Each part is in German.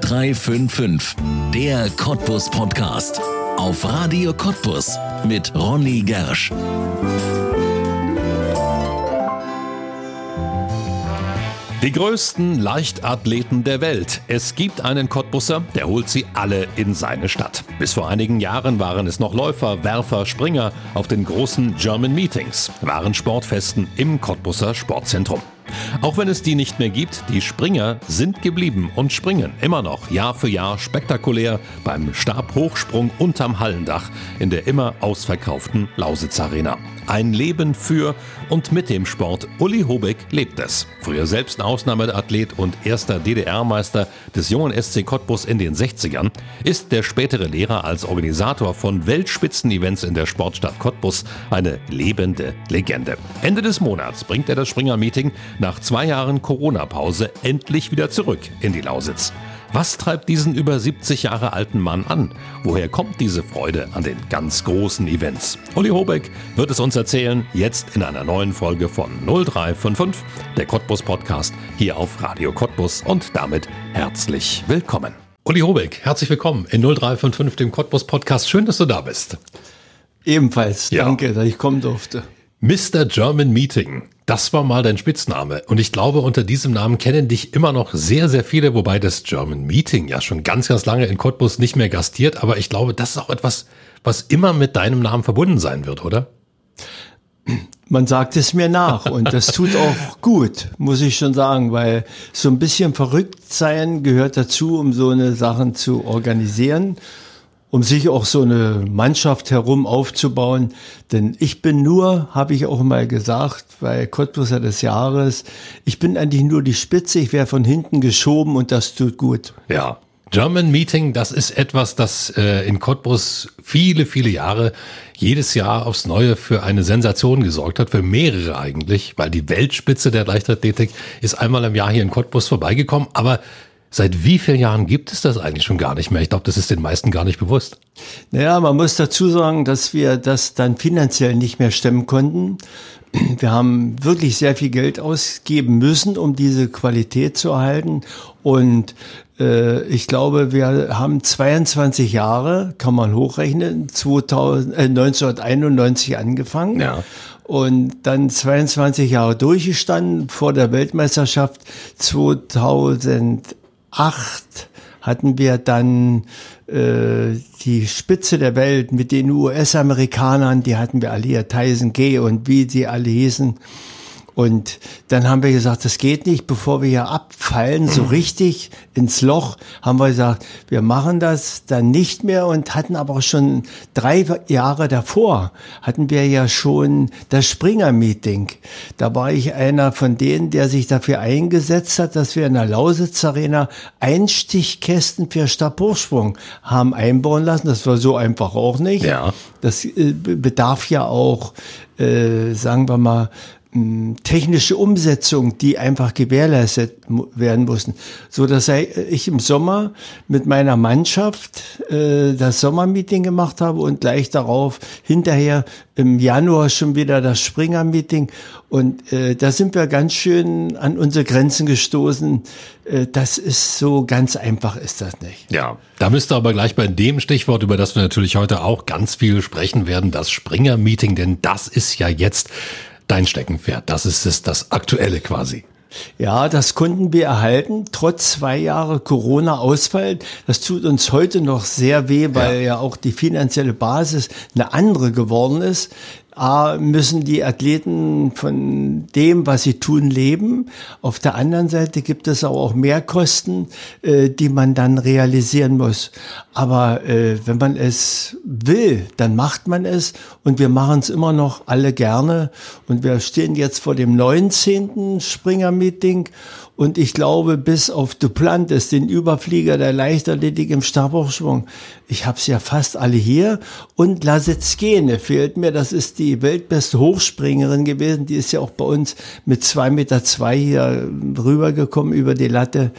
0355, der Cottbus Podcast. Auf Radio Cottbus mit Ronny Gersch. Die größten Leichtathleten der Welt. Es gibt einen Cottbusser, der holt sie alle in seine Stadt. Bis vor einigen Jahren waren es noch Läufer, Werfer, Springer auf den großen German Meetings, waren Sportfesten im Cottbusser Sportzentrum. Auch wenn es die nicht mehr gibt, die Springer sind geblieben und springen immer noch Jahr für Jahr spektakulär beim Stabhochsprung unterm Hallendach in der immer ausverkauften Lausitz Arena. Ein Leben für und mit dem Sport. Uli Hobeck lebt es. Früher selbst ein Ausnahmeathlet und erster DDR-Meister des jungen SC Cottbus in den 60ern, ist der spätere Lehrer als Organisator von Weltspitzenevents in der Sportstadt Cottbus eine lebende Legende. Ende des Monats bringt er das Springer-Meeting nach zwei Jahren Corona-Pause endlich wieder zurück in die Lausitz. Was treibt diesen über 70 Jahre alten Mann an? Woher kommt diese Freude an den ganz großen Events? Uli Hobeck wird es uns erzählen, jetzt in einer neuen Folge von 0355, der Cottbus Podcast, hier auf Radio Cottbus und damit herzlich willkommen. Uli Hobeck, herzlich willkommen in 0355, dem Cottbus Podcast. Schön, dass du da bist. Ebenfalls, ja. danke, dass ich kommen durfte. Mr. German Meeting. Das war mal dein Spitzname. Und ich glaube, unter diesem Namen kennen dich immer noch sehr, sehr viele, wobei das German Meeting ja schon ganz, ganz lange in Cottbus nicht mehr gastiert. Aber ich glaube, das ist auch etwas, was immer mit deinem Namen verbunden sein wird, oder? Man sagt es mir nach und das tut auch gut, muss ich schon sagen, weil so ein bisschen verrückt sein gehört dazu, um so eine Sachen zu organisieren um sich auch so eine Mannschaft herum aufzubauen. Denn ich bin nur, habe ich auch mal gesagt, bei Cottbuser des Jahres, ich bin eigentlich nur die Spitze, ich wäre von hinten geschoben und das tut gut. Ja, German Meeting, das ist etwas, das äh, in Cottbus viele, viele Jahre jedes Jahr aufs Neue für eine Sensation gesorgt hat, für mehrere eigentlich, weil die Weltspitze der Leichtathletik ist einmal im Jahr hier in Cottbus vorbeigekommen, aber Seit wie vielen Jahren gibt es das eigentlich schon gar nicht mehr? Ich glaube, das ist den meisten gar nicht bewusst. Naja, man muss dazu sagen, dass wir das dann finanziell nicht mehr stemmen konnten. Wir haben wirklich sehr viel Geld ausgeben müssen, um diese Qualität zu erhalten. Und äh, ich glaube, wir haben 22 Jahre, kann man hochrechnen, 2000, äh, 1991 angefangen. Ja und dann 22 Jahre durchgestanden vor der Weltmeisterschaft 2000 acht hatten wir dann äh, die Spitze der Welt mit den US-Amerikanern, die hatten wir alle hier, Tyson Gay und wie sie alle hießen. Und dann haben wir gesagt, das geht nicht, bevor wir hier abfallen, so richtig ins Loch, haben wir gesagt, wir machen das dann nicht mehr und hatten aber schon drei Jahre davor, hatten wir ja schon das Springer-Meeting. Da war ich einer von denen, der sich dafür eingesetzt hat, dass wir in der Lausitz Arena Einstichkästen für Stabhochsprung haben einbauen lassen. Das war so einfach auch nicht. Ja. Das äh, bedarf ja auch, äh, sagen wir mal, technische Umsetzung, die einfach gewährleistet werden mussten, so dass ich im Sommer mit meiner Mannschaft äh, das Sommermeeting gemacht habe und gleich darauf hinterher im Januar schon wieder das Springer-Meeting und äh, da sind wir ganz schön an unsere Grenzen gestoßen. Äh, das ist so ganz einfach ist das nicht. Ja, da müsste aber gleich bei dem Stichwort, über das wir natürlich heute auch ganz viel sprechen werden, das Springer-Meeting, denn das ist ja jetzt dein Steckenpferd. Das ist es, das Aktuelle quasi. Ja, das konnten wir erhalten, trotz zwei Jahre Corona-Ausfall. Das tut uns heute noch sehr weh, weil ja. ja auch die finanzielle Basis eine andere geworden ist. A, müssen die Athleten von dem, was sie tun, leben. Auf der anderen Seite gibt es auch Mehrkosten, äh, die man dann realisieren muss. Aber äh, wenn man es will, dann macht man es und wir machen es immer noch alle gerne. Und wir stehen jetzt vor dem 19. Springer-Meeting und ich glaube, bis auf Duplantis, den Überflieger der Leichtathletik im Stabhochschwung, ich habe es ja fast alle hier. Und Lasetzkene fehlt mir, das ist die weltbeste Hochspringerin gewesen. Die ist ja auch bei uns mit zwei Meter zwei hier rübergekommen über die Latte.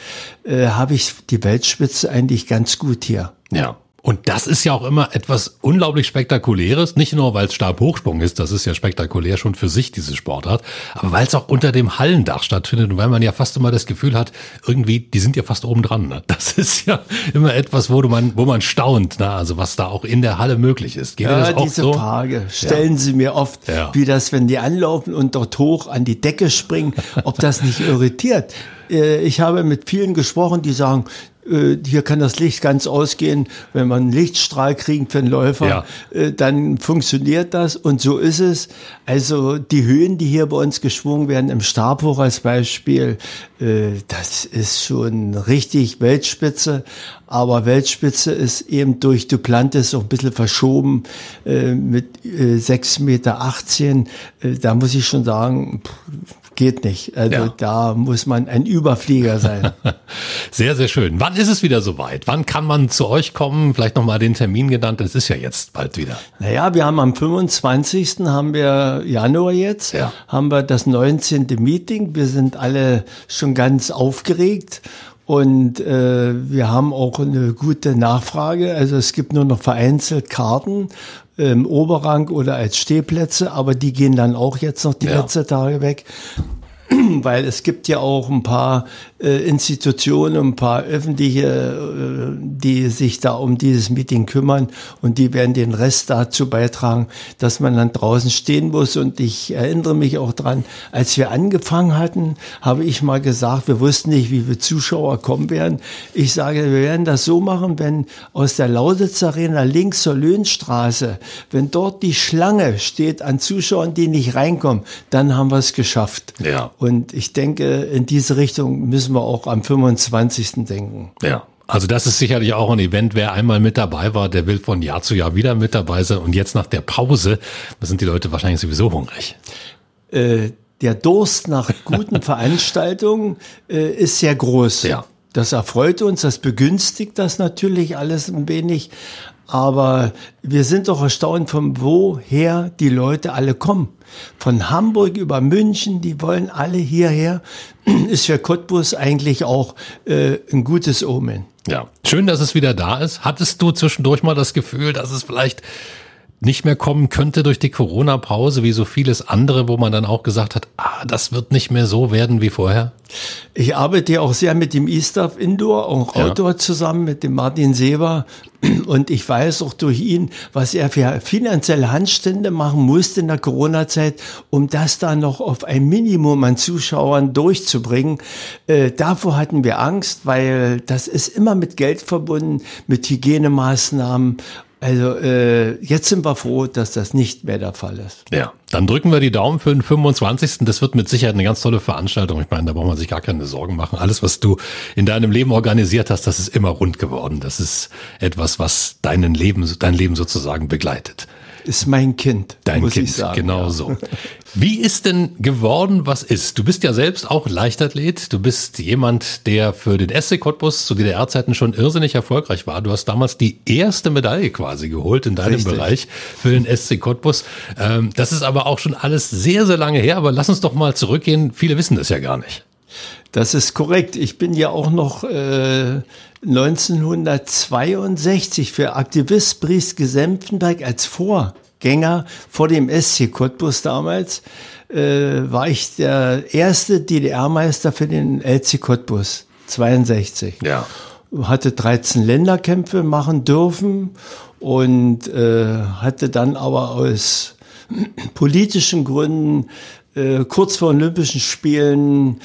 Äh, habe ich die Weltspitze eigentlich ganz gut hier. Ja. Und das ist ja auch immer etwas unglaublich Spektakuläres, nicht nur weil es Stabhochsprung ist, das ist ja spektakulär schon für sich, diese Sportart, aber weil es auch unter dem Hallendach stattfindet und weil man ja fast immer das Gefühl hat, irgendwie, die sind ja fast oben dran. Ne? Das ist ja immer etwas, wo, du man, wo man staunt, ne? also was da auch in der Halle möglich ist. Geht ja, diese so? Frage stellen ja. Sie mir oft, ja. wie das, wenn die anlaufen und dort hoch an die Decke springen, ob das nicht irritiert. Äh, ich habe mit vielen gesprochen, die sagen, hier kann das Licht ganz ausgehen. Wenn man einen Lichtstrahl kriegt für einen Läufer, ja. Äh, dann funktioniert das und so ist es. Also die Höhen, die hier bei uns geschwungen werden, im Stabhoch als Beispiel, äh, das ist schon richtig Weltspitze. Aber Weltspitze ist eben durch Duplantis auch ein bisschen verschoben mit 6,18 Meter. Da muss ich schon sagen, geht nicht. Also ja. da muss man ein Überflieger sein. sehr, sehr schön. Wann ist es wieder soweit? Wann kann man zu euch kommen? Vielleicht nochmal den Termin genannt. Es ist ja jetzt bald wieder. Naja, wir haben am 25. haben wir Januar jetzt, ja. haben wir das 19. Meeting. Wir sind alle schon ganz aufgeregt. Und äh, wir haben auch eine gute Nachfrage. Also es gibt nur noch vereinzelt Karten im Oberrang oder als Stehplätze, aber die gehen dann auch jetzt noch die ja. letzten Tage weg. weil es gibt ja auch ein paar äh, Institutionen, ein paar öffentliche, äh, die sich da um dieses Meeting kümmern und die werden den Rest dazu beitragen, dass man dann draußen stehen muss. Und ich erinnere mich auch dran, als wir angefangen hatten, habe ich mal gesagt, wir wussten nicht, wie viele Zuschauer kommen werden. Ich sage, wir werden das so machen, wenn aus der Lausitz Arena links zur Löhnstraße, wenn dort die Schlange steht an Zuschauern, die nicht reinkommen, dann haben wir es geschafft. Ja. Und ich denke, in diese Richtung müssen wir auch am 25. denken. Ja. Also das ist sicherlich auch ein Event, wer einmal mit dabei war, der will von Jahr zu Jahr wieder mit dabei sein. Und jetzt nach der Pause, da sind die Leute wahrscheinlich sowieso hungrig. Äh, der Durst nach guten Veranstaltungen äh, ist sehr groß. Ja. Das erfreut uns, das begünstigt das natürlich alles ein wenig. Aber wir sind doch erstaunt, von woher die Leute alle kommen. Von Hamburg über München, die wollen alle hierher. Ist für Cottbus eigentlich auch äh, ein gutes Omen. Ja, schön, dass es wieder da ist. Hattest du zwischendurch mal das Gefühl, dass es vielleicht nicht mehr kommen könnte durch die Corona-Pause, wie so vieles andere, wo man dann auch gesagt hat, ah, das wird nicht mehr so werden wie vorher? Ich arbeite ja auch sehr mit dem E-Staff Indoor, auch Outdoor ja. zusammen, mit dem Martin Seber. Und ich weiß auch durch ihn, was er für finanzielle Handstände machen musste in der Corona-Zeit, um das da noch auf ein Minimum an Zuschauern durchzubringen. Äh, davor hatten wir Angst, weil das ist immer mit Geld verbunden, mit Hygienemaßnahmen. Also äh, jetzt sind wir froh, dass das nicht mehr der Fall ist. Ja, dann drücken wir die Daumen für den 25. Das wird mit Sicherheit eine ganz tolle Veranstaltung. Ich meine, da braucht man sich gar keine Sorgen machen. Alles, was du in deinem Leben organisiert hast, das ist immer rund geworden. Das ist etwas, was deinen Leben, dein Leben sozusagen begleitet ist mein Kind. Dein muss Kind, ich sagen, genau ja. so. Wie ist denn geworden, was ist? Du bist ja selbst auch Leichtathlet. Du bist jemand, der für den SC Cottbus zu DDR-Zeiten schon irrsinnig erfolgreich war. Du hast damals die erste Medaille quasi geholt in deinem Richtig. Bereich für den SC Cottbus. Ähm, das ist aber auch schon alles sehr, sehr lange her. Aber lass uns doch mal zurückgehen. Viele wissen das ja gar nicht. Das ist korrekt. Ich bin ja auch noch äh, 1962 für Aktivist Brieske Senftenberg als Vorgänger vor dem SC Cottbus damals äh, war ich der erste DDR-Meister für den LC Cottbus 62. Ja. Hatte 13 Länderkämpfe machen dürfen und äh, hatte dann aber aus politischen Gründen äh, kurz vor Olympischen Spielen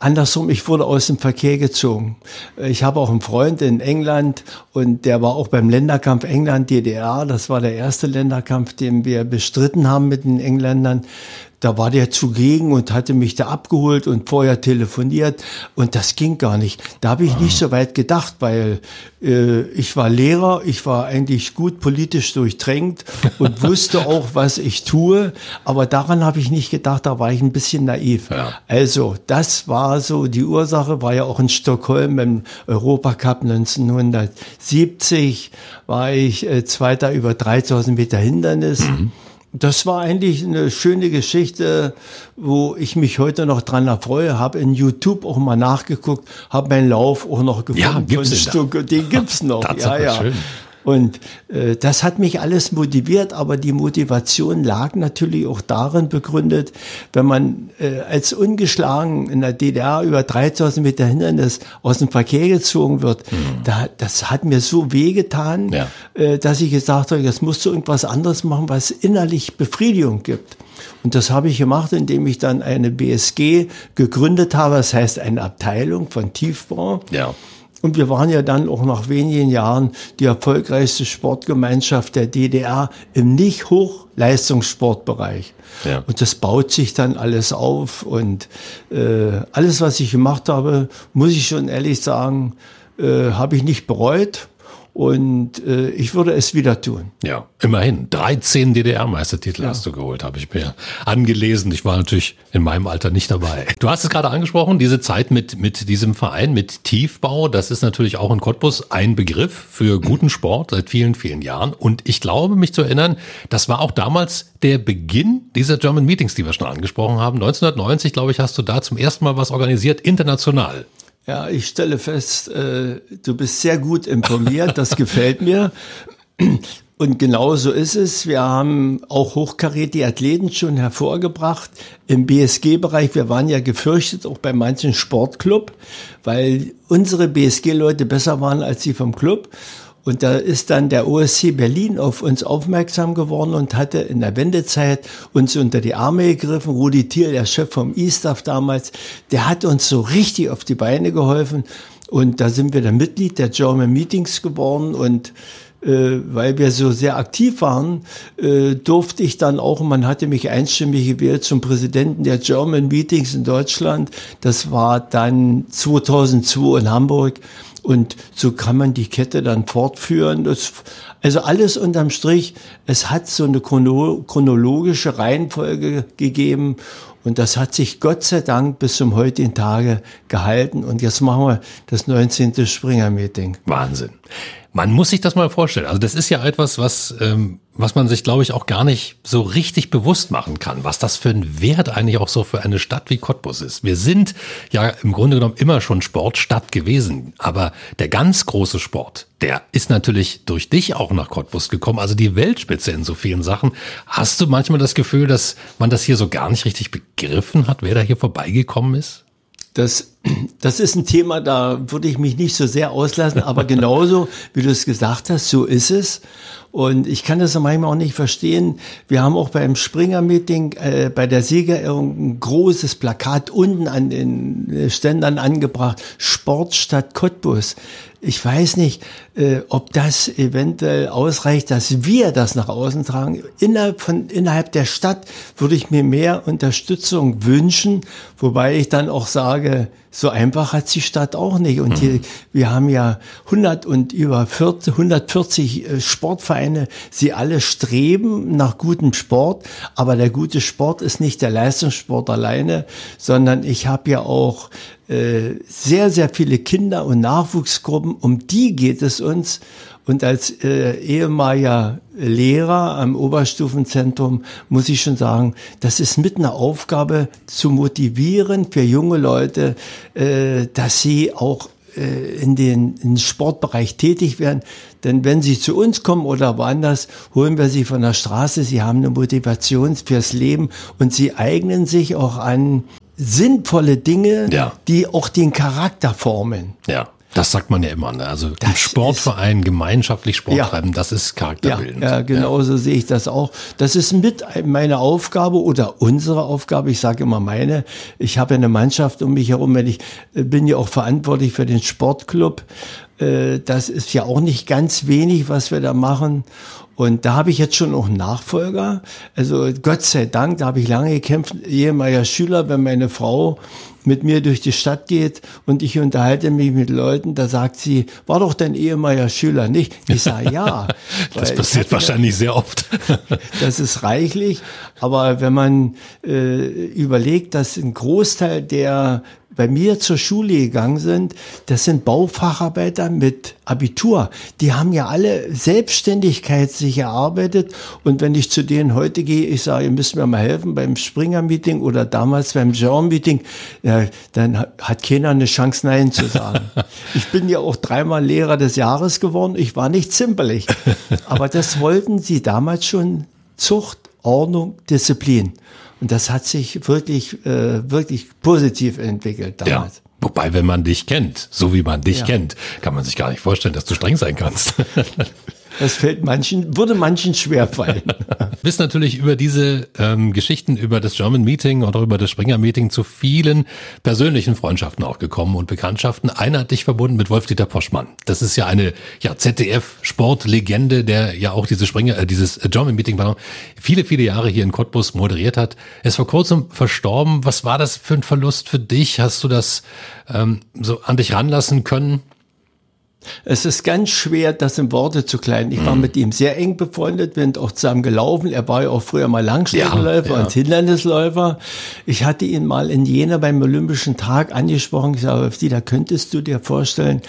Andersrum, ich wurde aus dem Verkehr gezogen. Ich habe auch einen Freund in England und der war auch beim Länderkampf England DDR. Das war der erste Länderkampf, den wir bestritten haben mit den Engländern da war der zugegen und hatte mich da abgeholt und vorher telefoniert und das ging gar nicht. Da habe ich nicht so weit gedacht, weil äh, ich war Lehrer, ich war eigentlich gut politisch durchtränkt und wusste auch, was ich tue, aber daran habe ich nicht gedacht, da war ich ein bisschen naiv. Ja. Also das war so die Ursache, war ja auch in Stockholm im Europacup 1970, war ich äh, Zweiter über 3000 Meter Hindernis. Mhm. Das war eigentlich eine schöne Geschichte, wo ich mich heute noch dran erfreue. Habe in YouTube auch mal nachgeguckt, habe meinen Lauf auch noch gefunden. Ja, gibt's den, den gibt's noch. ja, ja. Schön. Und äh, das hat mich alles motiviert, aber die Motivation lag natürlich auch darin begründet, wenn man äh, als ungeschlagen in der DDR über 3000 Meter Hindernis aus dem Verkehr gezogen wird, mhm. da, das hat mir so wehgetan, ja. äh, dass ich gesagt habe, jetzt musst du irgendwas anderes machen, was innerlich Befriedigung gibt. Und das habe ich gemacht, indem ich dann eine BSG gegründet habe, das heißt eine Abteilung von Tiefbau. Ja. Und wir waren ja dann auch nach wenigen Jahren die erfolgreichste Sportgemeinschaft der DDR im nicht Hochleistungssportbereich. Ja. Und das baut sich dann alles auf. Und äh, alles, was ich gemacht habe, muss ich schon ehrlich sagen, äh, habe ich nicht bereut. Und äh, ich würde es wieder tun. Ja, immerhin. 13 DDR-Meistertitel ja. hast du geholt, habe ich mir angelesen. Ich war natürlich in meinem Alter nicht dabei. Du hast es gerade angesprochen, diese Zeit mit, mit diesem Verein, mit Tiefbau. Das ist natürlich auch in Cottbus ein Begriff für guten Sport seit vielen, vielen Jahren. Und ich glaube, mich zu erinnern, das war auch damals der Beginn dieser German Meetings, die wir schon angesprochen haben. 1990, glaube ich, hast du da zum ersten Mal was organisiert, international. Ja, ich stelle fest, äh, du bist sehr gut informiert, das gefällt mir. Und genau so ist es. Wir haben auch hochkarätige Athleten schon hervorgebracht im BSG-Bereich. Wir waren ja gefürchtet, auch bei manchen Sportclub, weil unsere BSG-Leute besser waren als die vom Club. Und da ist dann der OSC Berlin auf uns aufmerksam geworden und hatte in der Wendezeit uns unter die Arme gegriffen. Rudi Thiel, der Chef vom E-Staff damals, der hat uns so richtig auf die Beine geholfen. Und da sind wir dann Mitglied der German Meetings geworden und äh, weil wir so sehr aktiv waren, äh, durfte ich dann auch, man hatte mich einstimmig gewählt zum Präsidenten der German Meetings in Deutschland. Das war dann 2002 in Hamburg. Und so kann man die Kette dann fortführen. Das, also alles unterm Strich, es hat so eine chronologische Reihenfolge gegeben und das hat sich Gott sei Dank bis zum heutigen Tage gehalten. Und jetzt machen wir das 19. Springer-Meeting. Wahnsinn. Man muss sich das mal vorstellen. Also das ist ja etwas, was, ähm, was man sich, glaube ich, auch gar nicht so richtig bewusst machen kann, was das für ein Wert eigentlich auch so für eine Stadt wie Cottbus ist. Wir sind ja im Grunde genommen immer schon Sportstadt gewesen, aber der ganz große Sport, der ist natürlich durch dich auch nach Cottbus gekommen, also die Weltspitze in so vielen Sachen. Hast du manchmal das Gefühl, dass man das hier so gar nicht richtig begriffen hat, wer da hier vorbeigekommen ist? Das, das ist ein Thema, da würde ich mich nicht so sehr auslassen, aber genauso, wie du es gesagt hast, so ist es. Und ich kann das manchmal auch nicht verstehen. Wir haben auch beim Springer-Meeting äh, bei der Siegerehrung ein großes Plakat unten an den Ständern angebracht. Sportstadt Cottbus ich weiß nicht, äh, ob das eventuell ausreicht, dass wir das nach außen tragen. Innerhalb, von, innerhalb der Stadt würde ich mir mehr Unterstützung wünschen, wobei ich dann auch sage, so einfach hat die Stadt auch nicht. Und hier, wir haben ja 100 und über 40, 140 äh, Sportvereine. Sie alle streben nach gutem Sport. Aber der gute Sport ist nicht der Leistungssport alleine, sondern ich habe ja auch äh, sehr, sehr viele Kinder und Nachwuchsgruppen. Um die geht es uns. Und als äh, ehemaliger Lehrer am Oberstufenzentrum muss ich schon sagen, das ist mit einer Aufgabe zu motivieren für junge Leute, äh, dass sie auch äh, in den, in den Sportbereich tätig werden. Denn wenn sie zu uns kommen oder woanders, holen wir sie von der Straße. Sie haben eine Motivation fürs Leben und sie eignen sich auch an sinnvolle Dinge, ja. die auch den Charakter formen. Ja. Das sagt man ja immer. Ne? Also das im Sportverein gemeinschaftlich Sport ja. treiben, das ist charakterbildend. Ja, ja genauso ja. sehe ich das auch. Das ist mit meine Aufgabe oder unsere Aufgabe. Ich sage immer meine. Ich habe eine Mannschaft um mich herum. Wenn ich äh, bin ja auch verantwortlich für den Sportclub. Äh, das ist ja auch nicht ganz wenig, was wir da machen. Und da habe ich jetzt schon auch einen Nachfolger. Also Gott sei Dank, da habe ich lange gekämpft. Ehemaliger Schüler, wenn meine Frau mit mir durch die Stadt geht und ich unterhalte mich mit Leuten, da sagt sie, war doch dein ehemaliger Schüler nicht? Ich sage ja. das passiert wahrscheinlich sehr oft. das ist reichlich, aber wenn man äh, überlegt, dass ein Großteil der bei mir zur Schule gegangen sind, das sind Baufacharbeiter mit Abitur. Die haben ja alle Selbstständigkeit sich erarbeitet. Und wenn ich zu denen heute gehe, ich sage, ihr müsst mir mal helfen beim Springer-Meeting oder damals beim Genre-Meeting, ja, dann hat keiner eine Chance, Nein zu sagen. ich bin ja auch dreimal Lehrer des Jahres geworden. Ich war nicht zimperlich. Aber das wollten sie damals schon Zucht, Ordnung, Disziplin. Und das hat sich wirklich, äh, wirklich positiv entwickelt damals. Ja. Wobei, wenn man dich kennt, so wie man dich ja. kennt, kann man sich gar nicht vorstellen, dass du streng sein kannst. Das fällt manchen, würde manchen schwerfallen. Bist natürlich über diese ähm, Geschichten, über das German Meeting oder über das Springer Meeting zu vielen persönlichen Freundschaften auch gekommen und Bekanntschaften. Einer hat dich verbunden mit Wolf-Dieter Poschmann. Das ist ja eine ja, ZDF-Sportlegende, der ja auch diese Springer, äh, dieses German Meeting viele, viele Jahre hier in Cottbus moderiert hat. Er ist vor kurzem verstorben. Was war das für ein Verlust für dich? Hast du das ähm, so an dich ranlassen können? Es ist ganz schwer, das in Worte zu kleiden. Ich war mhm. mit ihm sehr eng befreundet, wir sind auch zusammen gelaufen. Er war ja auch früher mal Langstreckenläufer ja, ja. und Hindernisläufer. Ich hatte ihn mal in Jena beim Olympischen Tag angesprochen. Ich sage, da könntest du dir vorstellen,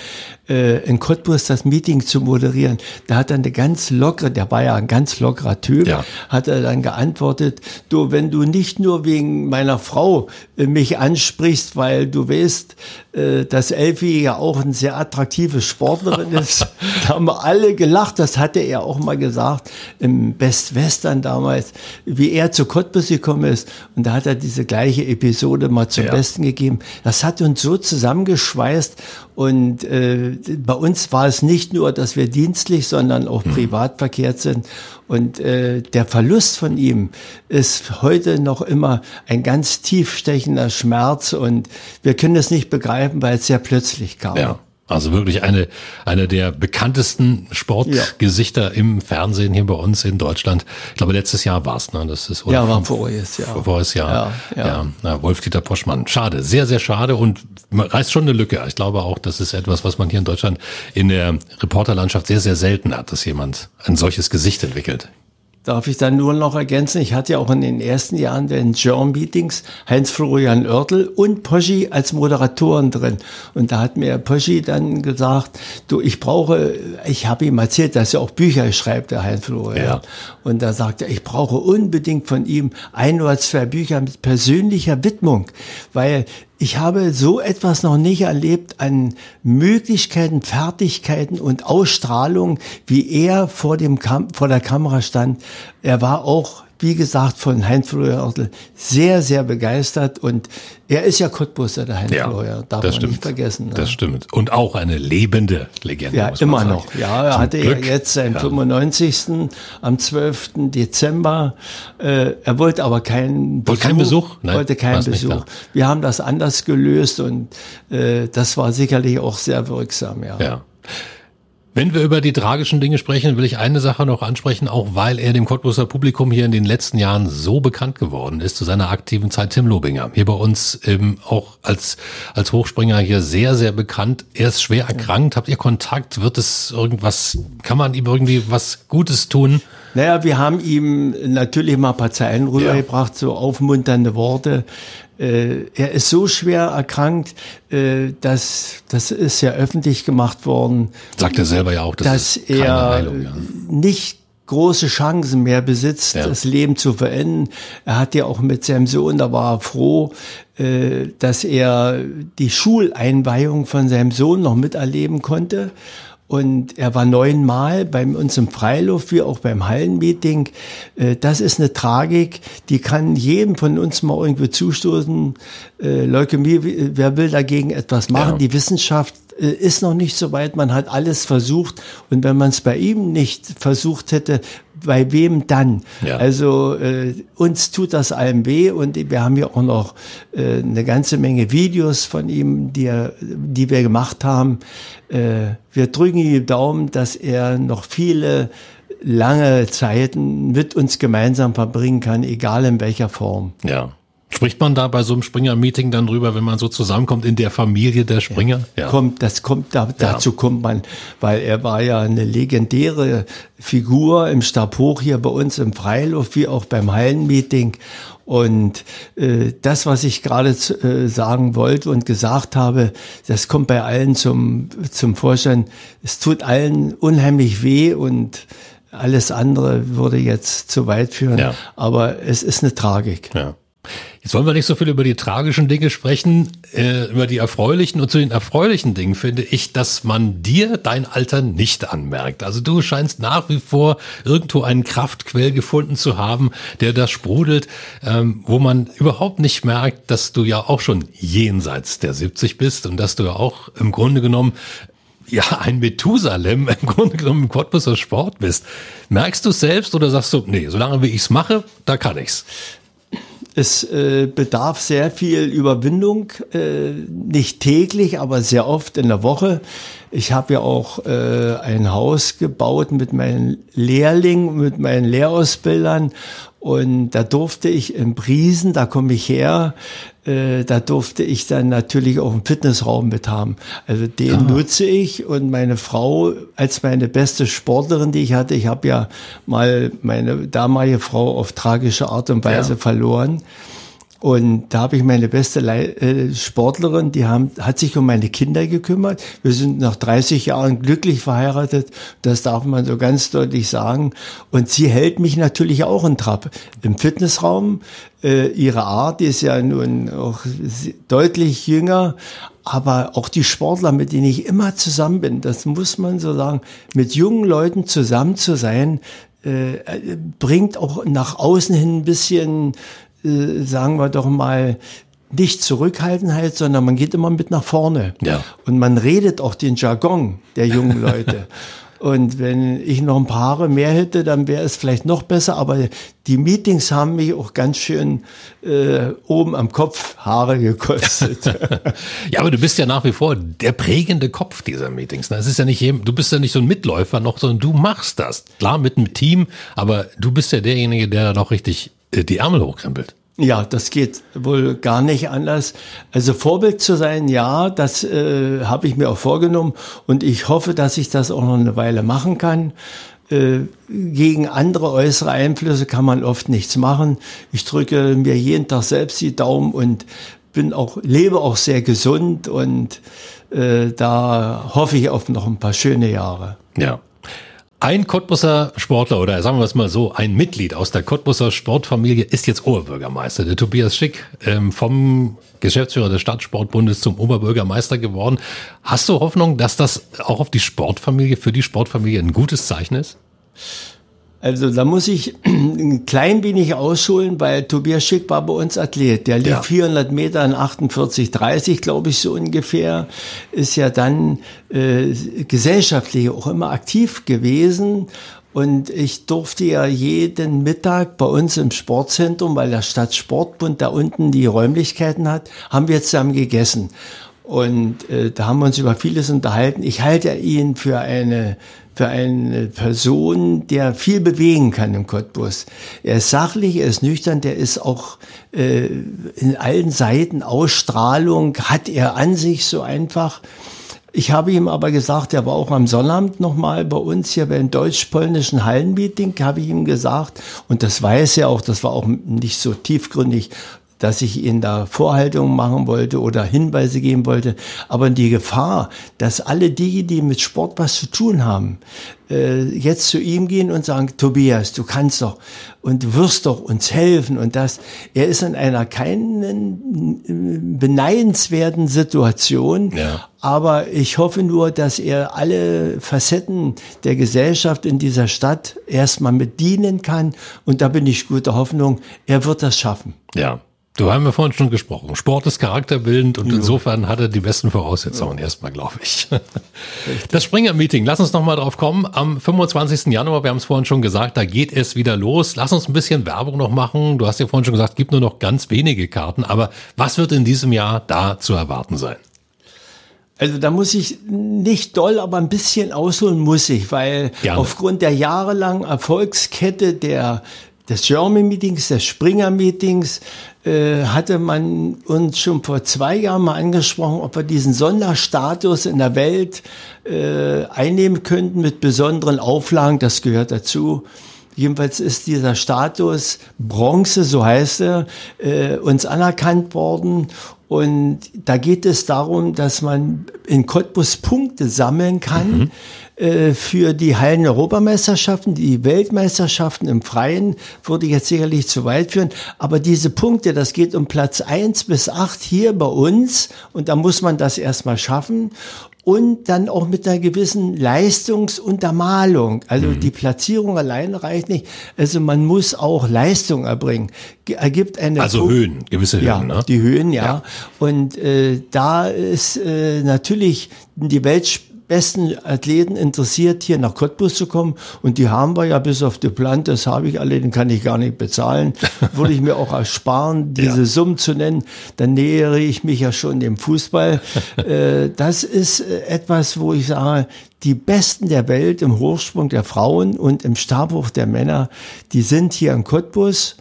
äh, in Cottbus das Meeting zu moderieren. Da hat er eine ganz lockere, der war ja ein ganz lockerer Typ, ja. hat er dann geantwortet, du, wenn du nicht nur wegen meiner Frau äh, mich ansprichst, weil du weißt, äh, dass Elfi ja auch ein sehr attraktives Sportlerin ist, da haben wir alle gelacht, das hatte er auch mal gesagt, im Best Western damals, wie er zu Cottbus gekommen ist und da hat er diese gleiche Episode mal zum ja. Besten gegeben. Das hat uns so zusammengeschweißt und äh, bei uns war es nicht nur, dass wir dienstlich, sondern auch mhm. privat verkehrt sind. Und äh, der Verlust von ihm ist heute noch immer ein ganz tiefstechender Schmerz und wir können es nicht begreifen, weil es sehr plötzlich kam. Ja. Also wirklich eine, eine der bekanntesten Sportgesichter ja. im Fernsehen hier bei uns in Deutschland. Ich glaube, letztes Jahr war es, ne? Das ist, ja, war voriges Jahr. Voriges Jahr. Ja, ja. ja. Wolf-Dieter Poschmann. Schade, sehr, sehr schade und reißt schon eine Lücke. Ich glaube auch, das ist etwas, was man hier in Deutschland in der Reporterlandschaft sehr, sehr selten hat, dass jemand ein solches Gesicht entwickelt. Darf ich dann nur noch ergänzen, ich hatte ja auch in den ersten Jahren den Journal-Meetings Heinz-Florian Oertel und Poschi als Moderatoren drin. Und da hat mir Poschi dann gesagt, du, ich brauche, ich habe ihm erzählt, dass er auch Bücher schreibt, der Heinz-Florian. Ja. Und da sagte er, ich brauche unbedingt von ihm ein oder zwei Bücher mit persönlicher Widmung, weil ich habe so etwas noch nicht erlebt an Möglichkeiten, Fertigkeiten und Ausstrahlung, wie er vor dem Kam vor der Kamera stand. Er war auch wie gesagt, von Heinz-Florian Ortel sehr, sehr begeistert. Und er ist ja Cottbusser, der Heinz-Florian, ja, darf man stimmt. nicht vergessen. Ne? Das stimmt. Und auch eine lebende Legende. Ja, immer noch. Ja, er Zum hatte Glück. ja jetzt seinen ja. 95. am 12. Dezember. Äh, er wollte aber keinen Besuch. Wollte keinen Besuch? Nein, wollte keinen Besuch. Wir haben das anders gelöst und äh, das war sicherlich auch sehr wirksam, ja. Ja. Wenn wir über die tragischen Dinge sprechen, will ich eine Sache noch ansprechen, auch weil er dem Cottbuser Publikum hier in den letzten Jahren so bekannt geworden ist zu seiner aktiven Zeit. Tim Lobinger, hier bei uns ähm, auch als, als Hochspringer hier sehr, sehr bekannt. Er ist schwer erkrankt. Habt ihr Kontakt? Wird es irgendwas, kann man ihm irgendwie was Gutes tun? Naja, wir haben ihm natürlich mal ein paar Zeilen rübergebracht, ja. so aufmunternde Worte. Äh, er ist so schwer erkrankt, äh, dass das ist ja öffentlich gemacht worden. Sagt er selber ja auch, das dass er Heilung, ja. nicht große Chancen mehr besitzt, ja. das Leben zu verenden. Er hat ja auch mit seinem Sohn, da war er froh, äh, dass er die Schuleinweihung von seinem Sohn noch miterleben konnte. Und er war neunmal bei uns im Freiluft, wie auch beim Hallenmeeting. Äh, das ist eine Tragik, die kann jedem von uns mal irgendwie zustoßen. Äh, Leukämie, wer will dagegen etwas machen? Ja. Die Wissenschaft äh, ist noch nicht so weit. Man hat alles versucht. Und wenn man es bei ihm nicht versucht hätte, bei wem dann? Ja. Also äh, uns tut das allem weh und wir haben ja auch noch äh, eine ganze Menge Videos von ihm, die, er, die wir gemacht haben. Äh, wir drücken die Daumen, dass er noch viele lange Zeiten mit uns gemeinsam verbringen kann, egal in welcher Form. Ja. Spricht man da bei so einem Springer-Meeting dann drüber, wenn man so zusammenkommt in der Familie der Springer? Ja. ja. Kommt, das kommt, da, dazu kommt man, weil er war ja eine legendäre Figur im Stab hoch hier bei uns im Freiluft, wie auch beim Hallenmeeting. Und äh, das, was ich gerade äh, sagen wollte und gesagt habe, das kommt bei allen zum, zum Vorschein. Es tut allen unheimlich weh und alles andere würde jetzt zu weit führen. Ja. Aber es ist eine Tragik. Ja. Wollen wir nicht so viel über die tragischen Dinge sprechen, äh, über die erfreulichen. Und zu den erfreulichen Dingen finde ich, dass man dir dein Alter nicht anmerkt. Also du scheinst nach wie vor irgendwo einen Kraftquell gefunden zu haben, der da sprudelt, ähm, wo man überhaupt nicht merkt, dass du ja auch schon jenseits der 70 bist und dass du ja auch im Grunde genommen ja, ein Methusalem im Grunde genommen im Cottbuser Sport bist. Merkst du es selbst oder sagst du, nee, solange wie ich es mache, da kann ich's? Es äh, bedarf sehr viel Überwindung, äh, nicht täglich, aber sehr oft in der Woche. Ich habe ja auch äh, ein Haus gebaut mit meinen Lehrlingen, mit meinen Lehrausbildern und da durfte ich in Briesen, da komme ich her, äh, da durfte ich dann natürlich auch einen Fitnessraum mit haben. Also den ah. nutze ich und meine Frau als meine beste Sportlerin, die ich hatte, ich habe ja mal meine damalige Frau auf tragische Art und Weise ja. verloren. Und da habe ich meine beste Le äh, Sportlerin, die haben, hat sich um meine Kinder gekümmert. Wir sind nach 30 Jahren glücklich verheiratet. Das darf man so ganz deutlich sagen. Und sie hält mich natürlich auch in Trab. Im Fitnessraum, äh, ihre Art ist ja nun auch deutlich jünger. Aber auch die Sportler, mit denen ich immer zusammen bin, das muss man so sagen, mit jungen Leuten zusammen zu sein, äh, bringt auch nach außen hin ein bisschen äh, sagen wir doch mal, nicht Zurückhaltenheit, sondern man geht immer mit nach vorne. Ja. Und man redet auch den Jargon der jungen Leute. Und wenn ich noch ein paar Haare mehr hätte, dann wäre es vielleicht noch besser. Aber die Meetings haben mich auch ganz schön äh, oben am Kopf Haare gekostet. ja, aber du bist ja nach wie vor der prägende Kopf dieser Meetings. Es ist ja nicht, du bist ja nicht so ein Mitläufer noch, sondern du machst das. Klar mit einem Team, aber du bist ja derjenige, der da noch richtig die Ärmel hochkrempelt. Ja, das geht wohl gar nicht anders. Also Vorbild zu sein, ja, das äh, habe ich mir auch vorgenommen und ich hoffe, dass ich das auch noch eine Weile machen kann. Äh, gegen andere äußere Einflüsse kann man oft nichts machen. Ich drücke mir jeden Tag selbst die Daumen und bin auch lebe auch sehr gesund und äh, da hoffe ich auf noch ein paar schöne Jahre. Ja. Ein Cottbusser Sportler oder sagen wir es mal so, ein Mitglied aus der Cottbusser Sportfamilie ist jetzt Oberbürgermeister. Der Tobias Schick ähm, vom Geschäftsführer des Stadtsportbundes zum Oberbürgermeister geworden. Hast du Hoffnung, dass das auch auf die Sportfamilie, für die Sportfamilie ein gutes Zeichen ist? Also da muss ich ein klein wenig ausholen, weil Tobias Schick war bei uns Athlet. Der lief ja. 400 Meter in 48,30, glaube ich, so ungefähr. Ist ja dann äh, gesellschaftlich auch immer aktiv gewesen. Und ich durfte ja jeden Mittag bei uns im Sportzentrum, weil der Stadtsportbund da unten die Räumlichkeiten hat, haben wir zusammen gegessen. Und äh, da haben wir uns über vieles unterhalten. Ich halte ihn für eine für eine Person, der viel bewegen kann im Cottbus. Er ist sachlich, er ist nüchtern, der ist auch äh, in allen Seiten Ausstrahlung, hat er an sich so einfach. Ich habe ihm aber gesagt, er war auch am Sonnabend nochmal bei uns hier beim deutsch-polnischen Hallenmeeting, habe ich ihm gesagt, und das weiß er auch, das war auch nicht so tiefgründig, dass ich ihnen da Vorhaltungen machen wollte oder Hinweise geben wollte. Aber die Gefahr, dass alle die, die mit Sport was zu tun haben, äh, jetzt zu ihm gehen und sagen, Tobias, du kannst doch und du wirst doch uns helfen und das. Er ist in einer keinen äh, beneidenswerten Situation, ja. aber ich hoffe nur, dass er alle Facetten der Gesellschaft in dieser Stadt erstmal mit dienen kann und da bin ich guter Hoffnung, er wird das schaffen. Ja. Du haben wir vorhin schon gesprochen. Sport ist charakterbildend und jo. insofern hat er die besten Voraussetzungen jo. erstmal, glaube ich. Das Springer-Meeting, lass uns nochmal drauf kommen. Am 25. Januar, wir haben es vorhin schon gesagt, da geht es wieder los. Lass uns ein bisschen Werbung noch machen. Du hast ja vorhin schon gesagt, gibt nur noch ganz wenige Karten. Aber was wird in diesem Jahr da zu erwarten sein? Also da muss ich nicht doll, aber ein bisschen ausholen muss ich, weil Gerne. aufgrund der jahrelangen Erfolgskette der des German Meetings, des Springer Meetings, äh, hatte man uns schon vor zwei Jahren mal angesprochen, ob wir diesen Sonderstatus in der Welt äh, einnehmen könnten mit besonderen Auflagen. Das gehört dazu. Jedenfalls ist dieser Status Bronze, so heißt er, äh, uns anerkannt worden. Und da geht es darum, dass man in Cottbus Punkte sammeln kann. Mhm äh, für die Hallen-Europameisterschaften, die Weltmeisterschaften im Freien würde jetzt sicherlich zu weit führen. Aber diese Punkte, das geht um Platz eins bis acht hier bei uns und da muss man das erstmal schaffen und dann auch mit einer gewissen Leistungsuntermalung. Also mhm. die Platzierung allein reicht nicht. Also man muss auch Leistung erbringen. Ergibt eine also Pro Höhen, gewisse Höhen. Ja, ne? die Höhen, ja. ja. Und äh, da ist äh, natürlich die Welt besten Athleten interessiert, hier nach Cottbus zu kommen. Und die haben wir ja bis auf die Plant, das habe ich alle, den kann ich gar nicht bezahlen. Würde ich mir auch ersparen, diese ja. Summen zu nennen. Dann nähere ich mich ja schon dem Fußball. Äh, das ist äh, etwas, wo ich sage, die Besten der Welt im Hochsprung der Frauen und im Stabhoch der Männer, die sind hier in Cottbus.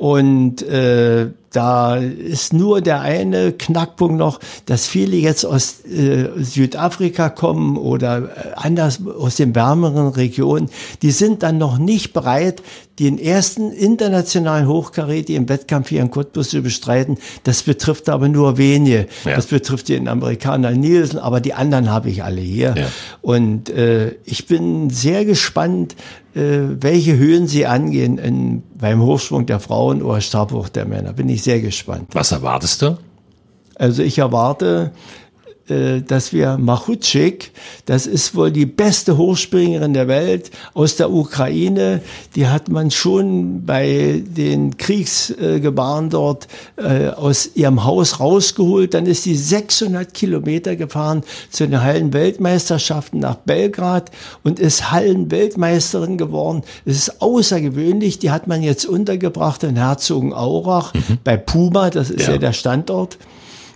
Und äh, da ist nur der eine Knackpunkt noch, dass viele jetzt aus äh, Südafrika kommen oder äh, anders aus den wärmeren Regionen. Die sind dann noch nicht bereit, den ersten internationalen Hochkaräter im Wettkampf hier in Cottbus zu bestreiten. Das betrifft aber nur wenige. Ja. Das betrifft den Amerikaner Nielsen, aber die anderen habe ich alle hier. Ja. Und äh, ich bin sehr gespannt, welche Höhen sie angehen in, beim Hochsprung der Frauen oder Stabhoch der Männer. Bin ich sehr gespannt. Was erwartest du? Also ich erwarte äh, dass wir Machutschik, das ist wohl die beste Hochspringerin der Welt aus der Ukraine, die hat man schon bei den Kriegsgebaren dort äh, aus ihrem Haus rausgeholt. Dann ist sie 600 Kilometer gefahren zu den Hallenweltmeisterschaften nach Belgrad und ist Hallenweltmeisterin geworden. Es ist außergewöhnlich, die hat man jetzt untergebracht in Herzogenaurach mhm. bei Puma, das ist ja, ja der Standort.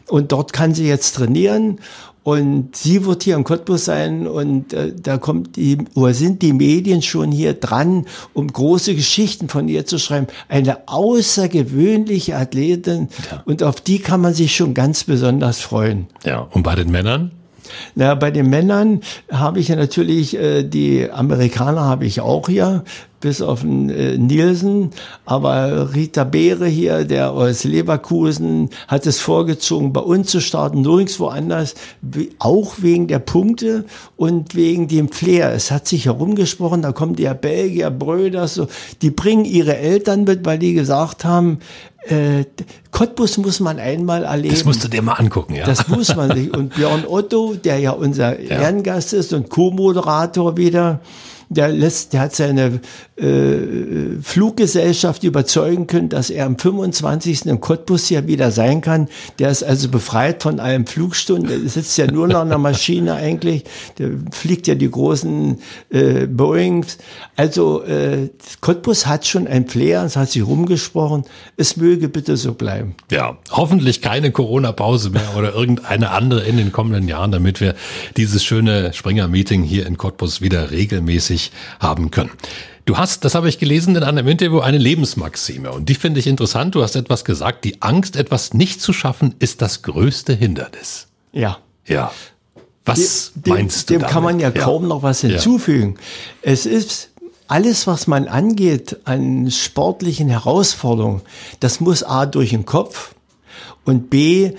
Und dort kann sie jetzt trainieren. Und sie wird hier in Cottbus sein und äh, da kommt die, oder sind die Medien schon hier dran, um große Geschichten von ihr zu schreiben. Eine außergewöhnliche Athletin ja. und auf die kann man sich schon ganz besonders freuen. Ja, und bei den Männern? Na, bei den Männern habe ich ja natürlich, äh, die Amerikaner habe ich auch hier bis auf den äh, Nielsen. Aber Rita Beere hier, der aus Leverkusen, hat es vorgezogen, bei uns zu starten, nirgendwo anders, auch wegen der Punkte und wegen dem Flair. Es hat sich herumgesprochen, da kommen die Belgier, Bröder, so, die bringen ihre Eltern mit, weil die gesagt haben, äh, Cottbus muss man einmal erleben. Das musst du dir mal angucken, ja. Das muss man sich. Und Björn Otto, der ja unser ja. Ehrengast ist und Co-Moderator wieder, der, lässt, der hat seine äh, Fluggesellschaft überzeugen können, dass er am 25. in Cottbus ja wieder sein kann. Der ist also befreit von allen Flugstunden. Der sitzt ja nur noch in der Maschine eigentlich. Der fliegt ja die großen äh, Boeings. Also äh, Cottbus hat schon ein Flair, es hat sich rumgesprochen. Es möge bitte so bleiben. Ja, hoffentlich keine Corona-Pause mehr oder irgendeine andere in den kommenden Jahren, damit wir dieses schöne Springer-Meeting hier in Cottbus wieder regelmäßig haben können. Du hast, das habe ich gelesen in einem Interview, eine Lebensmaxime. Und die finde ich interessant. Du hast etwas gesagt, die Angst, etwas nicht zu schaffen, ist das größte Hindernis. Ja. Ja. Was dem, meinst du? Dem damit? kann man ja, ja, kaum noch was hinzufügen. Ja. Es ist alles, was man angeht an sportlichen Herausforderungen, das muss A durch den Kopf und B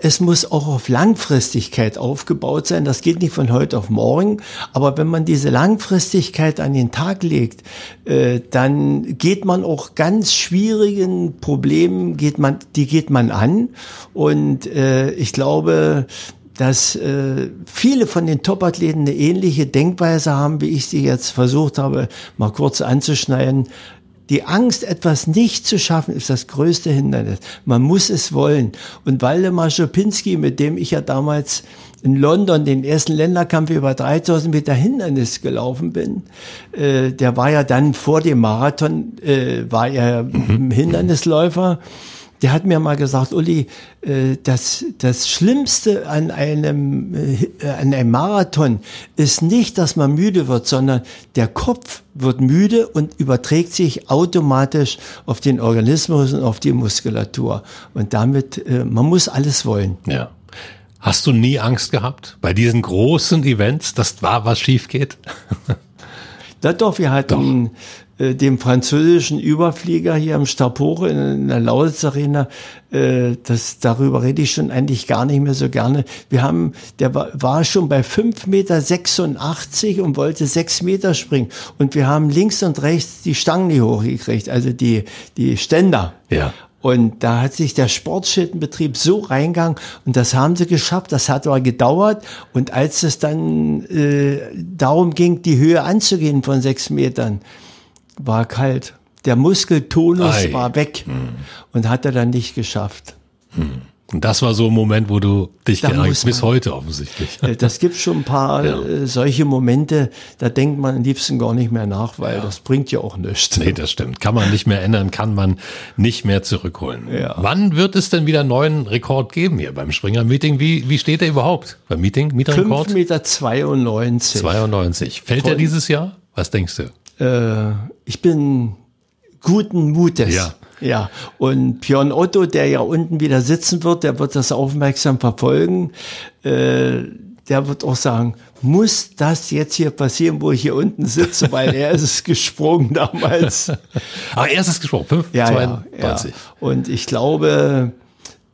es muss auch auf Langfristigkeit aufgebaut sein. Das geht nicht von heute auf morgen. Aber wenn man diese Langfristigkeit an den Tag legt, äh, dann geht man auch ganz schwierigen Problemen, geht man, die geht man an. Und äh, ich glaube, dass viele von den Topathleten eine ähnliche Denkweise haben, wie ich sie jetzt versucht habe, mal kurz anzuschneiden. Die Angst, etwas nicht zu schaffen, ist das größte Hindernis. Man muss es wollen. Und Waldemar Schopinski, mit dem ich ja damals in London den ersten Länderkampf über 3000 Meter Hindernis gelaufen bin, äh, der war ja dann vor dem Marathon, äh, war er mhm. Hindernisläufer der hat mir mal gesagt, Uli, äh, das, das Schlimmste an einem, äh, an einem Marathon ist nicht, dass man müde wird, sondern der Kopf wird müde und überträgt sich automatisch auf den Organismus und auf die Muskulatur. Und damit, äh, man muss alles wollen. Ja. Hast du nie Angst gehabt bei diesen großen Events, dass da was schief geht? Na doch, wir hatten äh, dem französischen Überflieger hier am Stabhoch in der Lausitz Arena, äh, das, darüber rede ich schon eigentlich gar nicht mehr so gerne. Wir haben, der war, war schon bei 5,86 Meter und wollte 6 Meter springen. Und wir haben links und rechts die Stangen nicht hochgekriegt, also die, die Ständer. Ja. Und da hat sich der Sportschittenbetrieb so reingegangen und das haben sie geschafft. Das hat aber gedauert. Und als es dann äh, darum ging, die Höhe anzugehen von sechs Metern, war kalt. Der Muskeltonus Ei. war weg Hm. und hat er dann nicht geschafft. Und das war so ein Moment, wo du dich Da geärgert bis heute offensichtlich. Äh, Das gibt schon ein paar Ja. äh, solche Momente, da denkt man am liebsten gar nicht mehr nach, weil das bringt ja auch nichts. Nee, das stimmt. Kann man nicht mehr ändern, kann man nicht mehr zurückholen. Ja. Wann wird es denn wieder einen neuen Rekord geben hier beim Springer-Meeting? Wie, wie steht der überhaupt beim Meeting? Mieterrekord? 5,92 Meter. 92. 92. Fällt der Voll. dieses Jahr? Was denkst du? Äh, ich bin guten Mutes. Ja. Ja, und Björn Otto, der ja unten wieder sitzen wird, der wird das aufmerksam verfolgen. Äh, der wird auch sagen, muss das jetzt hier passieren, wo ich hier unten sitze, weil er ist es gesprungen damals. Ah, erstes gesprochen. 5, Ja, ja, 92. ja. Und ich glaube,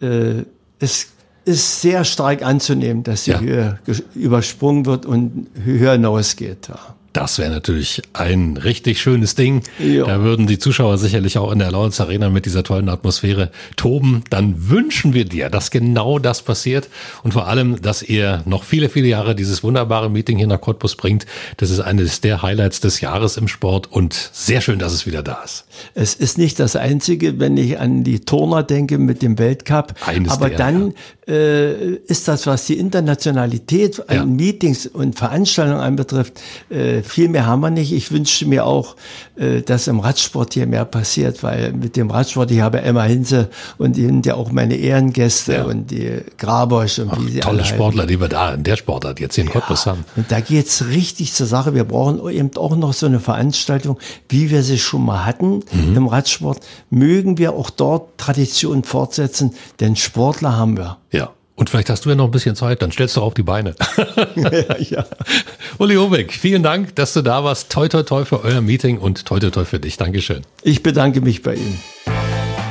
äh, es ist sehr stark anzunehmen, dass die Ja. Höhe übersprungen wird und höher hinausgeht. Ja. Das wäre natürlich ein richtig schönes Ding. Ja. Da würden die Zuschauer sicherlich auch in der Lawrence Arena mit dieser tollen Atmosphäre toben. Dann wünschen wir dir, dass genau das passiert und vor allem, dass ihr noch viele, viele Jahre dieses wunderbare Meeting hier nach Cottbus bringt. Das ist eines der Highlights des Jahres im Sport und sehr schön, dass es wieder da ist. Es ist nicht das Einzige, wenn ich an die Turner denke mit dem Weltcup. Eines Aber der, dann äh, ist das, was die Internationalität an Ja. Meetings und Veranstaltungen anbetrifft, äh, viel mehr haben wir nicht. Ich wünschte mir auch, äh, dass im Radsport hier mehr passiert, weil mit dem Radsport, ich habe Emma Hinze und die sind ja auch meine Ehrengäste Ja. und die Grabosch und wie sie Tolle alle. Sportler, die wir da in der Sportart jetzt hier in Cottbus haben. Und da geht's richtig zur Sache. Wir brauchen eben auch noch so eine Veranstaltung, wie wir sie schon mal hatten Mhm. im Radsport. Mögen wir auch dort Tradition fortsetzen, denn Sportler haben wir. Und vielleicht hast du ja noch ein bisschen Zeit, dann stellst du auf die Beine. ja, ja. Uli Hobeck, vielen Dank, dass du da warst. Toi, toi, toi für euer Meeting und toi, toi, toi für dich. Dankeschön. Ich bedanke mich bei Ihnen.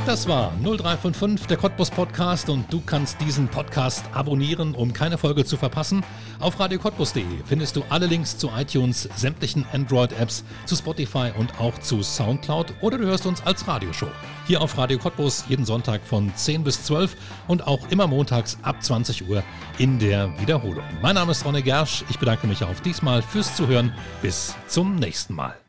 Das war 0355, der Cottbus Podcast und du kannst diesen Podcast abonnieren, um keine Folge zu verpassen. Auf radiocottbus.de findest du alle Links zu iTunes, sämtlichen Android-Apps, zu Spotify und auch zu Soundcloud oder du hörst uns als Radioshow. Hier auf Radio Cottbus jeden Sonntag von 10 bis 12 und auch immer montags ab 20 Uhr in der Wiederholung. Mein Name ist Ronne Gersch, ich bedanke mich auf diesmal fürs Zuhören. Bis zum nächsten Mal.